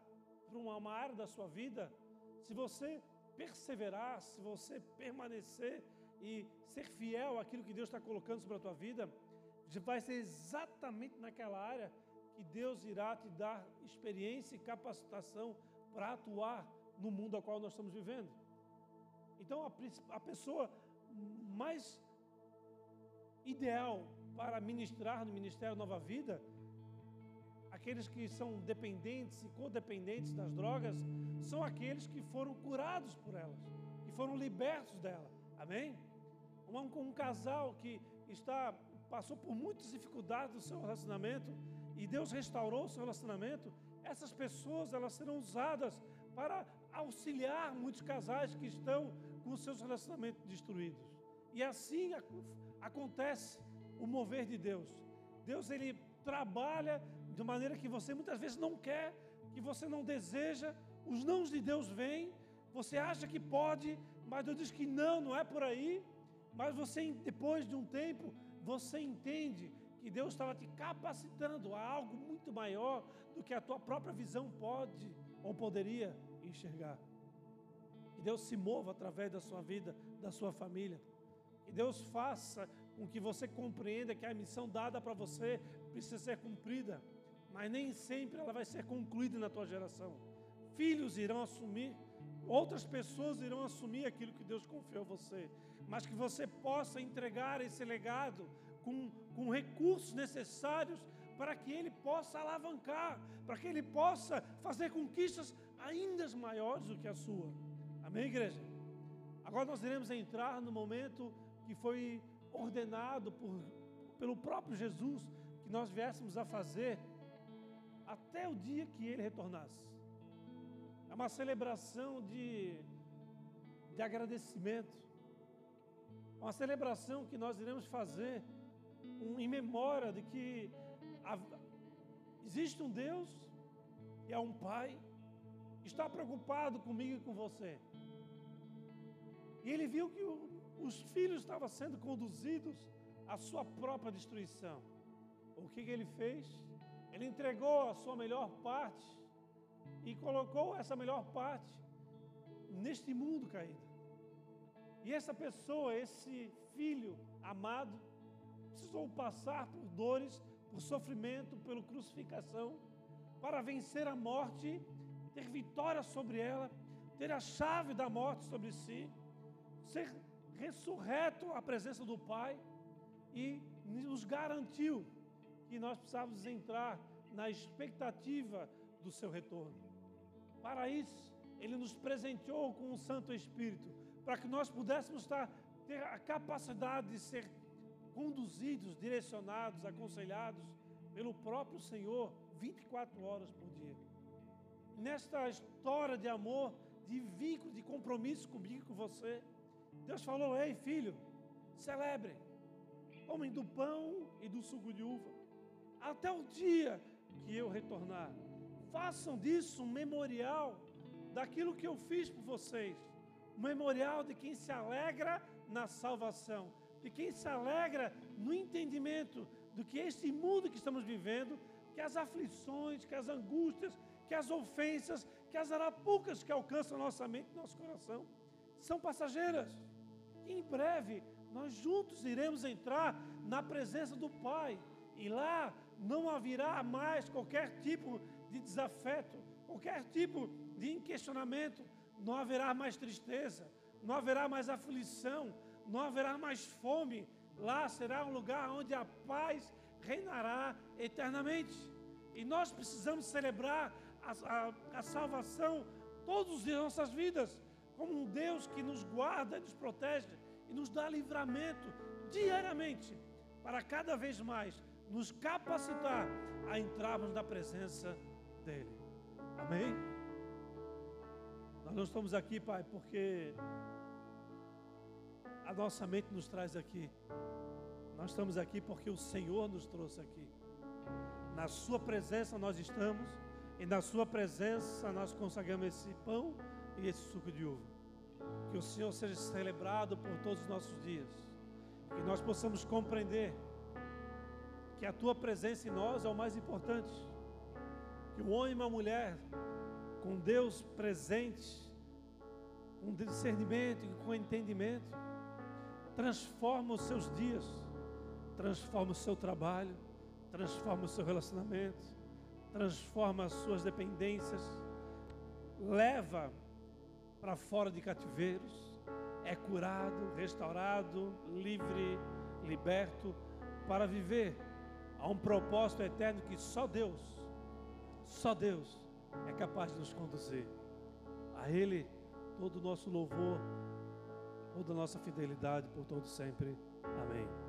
por uma, área da sua vida, se você perseverar, se você permanecer e ser fiel àquilo que Deus está colocando sobre a tua vida, vai ser exatamente naquela área que Deus irá te dar experiência e capacitação para atuar no mundo ao qual nós estamos vivendo. Então, a, a pessoa mais ideal para ministrar no Ministério Nova Vida, aqueles que são dependentes e codependentes das drogas, são aqueles que foram curados por elas, que foram libertos dela. Amém? Um, um casal que está passou por muitas dificuldades no seu relacionamento e Deus restaurou o seu relacionamento, essas pessoas elas serão usadas para auxiliar muitos casais que estão com seus relacionamentos destruídos. E assim acontece o mover de Deus. Deus ele trabalha de maneira que você muitas vezes não quer, que você não deseja, os nãos de Deus vêm, você acha que pode, mas Deus diz que não, não é por aí. Mas você, depois de um tempo, você entende que Deus estava te capacitando a algo muito maior do que a tua própria visão pode ou poderia enxergar. Que Deus se mova através da sua vida, da sua família. Que Deus faça com que você compreenda que a missão dada para você precisa ser cumprida, mas nem sempre ela vai ser concluída na tua geração. Filhos irão assumir, outras pessoas irão assumir aquilo que Deus confiou a você, mas que você possa entregar esse legado com, com recursos necessários para que ele possa alavancar, para que ele possa fazer conquistas ainda maiores do que a sua. Amém, igreja? Agora nós iremos entrar no momento que foi ordenado por, pelo próprio Jesus que nós viéssemos a fazer até o dia que ele retornasse. É uma celebração de, de agradecimento, uma celebração que nós iremos fazer um, em memória de que a, existe um Deus e há um Pai que está preocupado comigo e com você. E ele viu que o, os filhos estavam sendo conduzidos à sua própria destruição. O que, que ele fez? Ele entregou a sua melhor parte e colocou essa melhor parte neste mundo caído. E essa pessoa, esse filho amado, precisou passar por dores, por sofrimento, pela crucificação, para vencer a morte, ter vitória sobre ela, ter a chave da morte sobre si, ser ressurreto à presença do Pai e nos garantiu que nós precisávamos entrar na expectativa do seu retorno. Para isso, Ele nos presenteou com o Santo Espírito, para que nós pudéssemos estar, ter a capacidade de ser conduzidos, direcionados, aconselhados pelo próprio Senhor 24 horas por dia. Nesta história de amor, de vínculo, de compromisso comigo e com você, Deus falou: Ei, filho, celebre, comem do pão e do suco de uva, até o dia que eu retornar. Façam disso um memorial daquilo que eu fiz por vocês. Um memorial de quem se alegra na salvação, de quem se alegra no entendimento do que este mundo que estamos vivendo, que as aflições, que as angústias, que as ofensas, que as arapucas que alcançam nossa mente e nosso coração são passageiras. E em breve nós juntos iremos entrar na presença do Pai e lá não haverá mais qualquer tipo de desafeto, qualquer tipo de inquestionamento, não haverá mais tristeza, não haverá mais aflição, não haverá mais fome. Lá será um lugar onde a paz reinará eternamente. E nós precisamos celebrar a, a, a salvação todos os dias nossas vidas, como um Deus que nos guarda, nos protege e nos dá livramento diariamente, para cada vez mais nos capacitar a entrarmos na presença dEle. Amém? Nós não estamos aqui, Pai, porque a nossa mente nos traz aqui. Nós estamos aqui porque o Senhor nos trouxe aqui. Na Sua presença nós estamos e na Sua presença nós consagramos esse pão e esse suco de uva. Que o Senhor seja celebrado por todos os nossos dias. Que nós possamos compreender que a Tua presença em nós é o mais importante. Que o homem e uma mulher com Deus presente, com discernimento e com entendimento, transforma os seus dias, transforma o seu trabalho, transforma o seu relacionamento, transforma as suas dependências, leva para fora de cativeiros, é curado, restaurado, livre, liberto para viver a um propósito eterno que só Deus, só Deus é capaz de nos conduzir. A Ele todo o nosso louvor, toda a nossa fidelidade por todo sempre. Amém.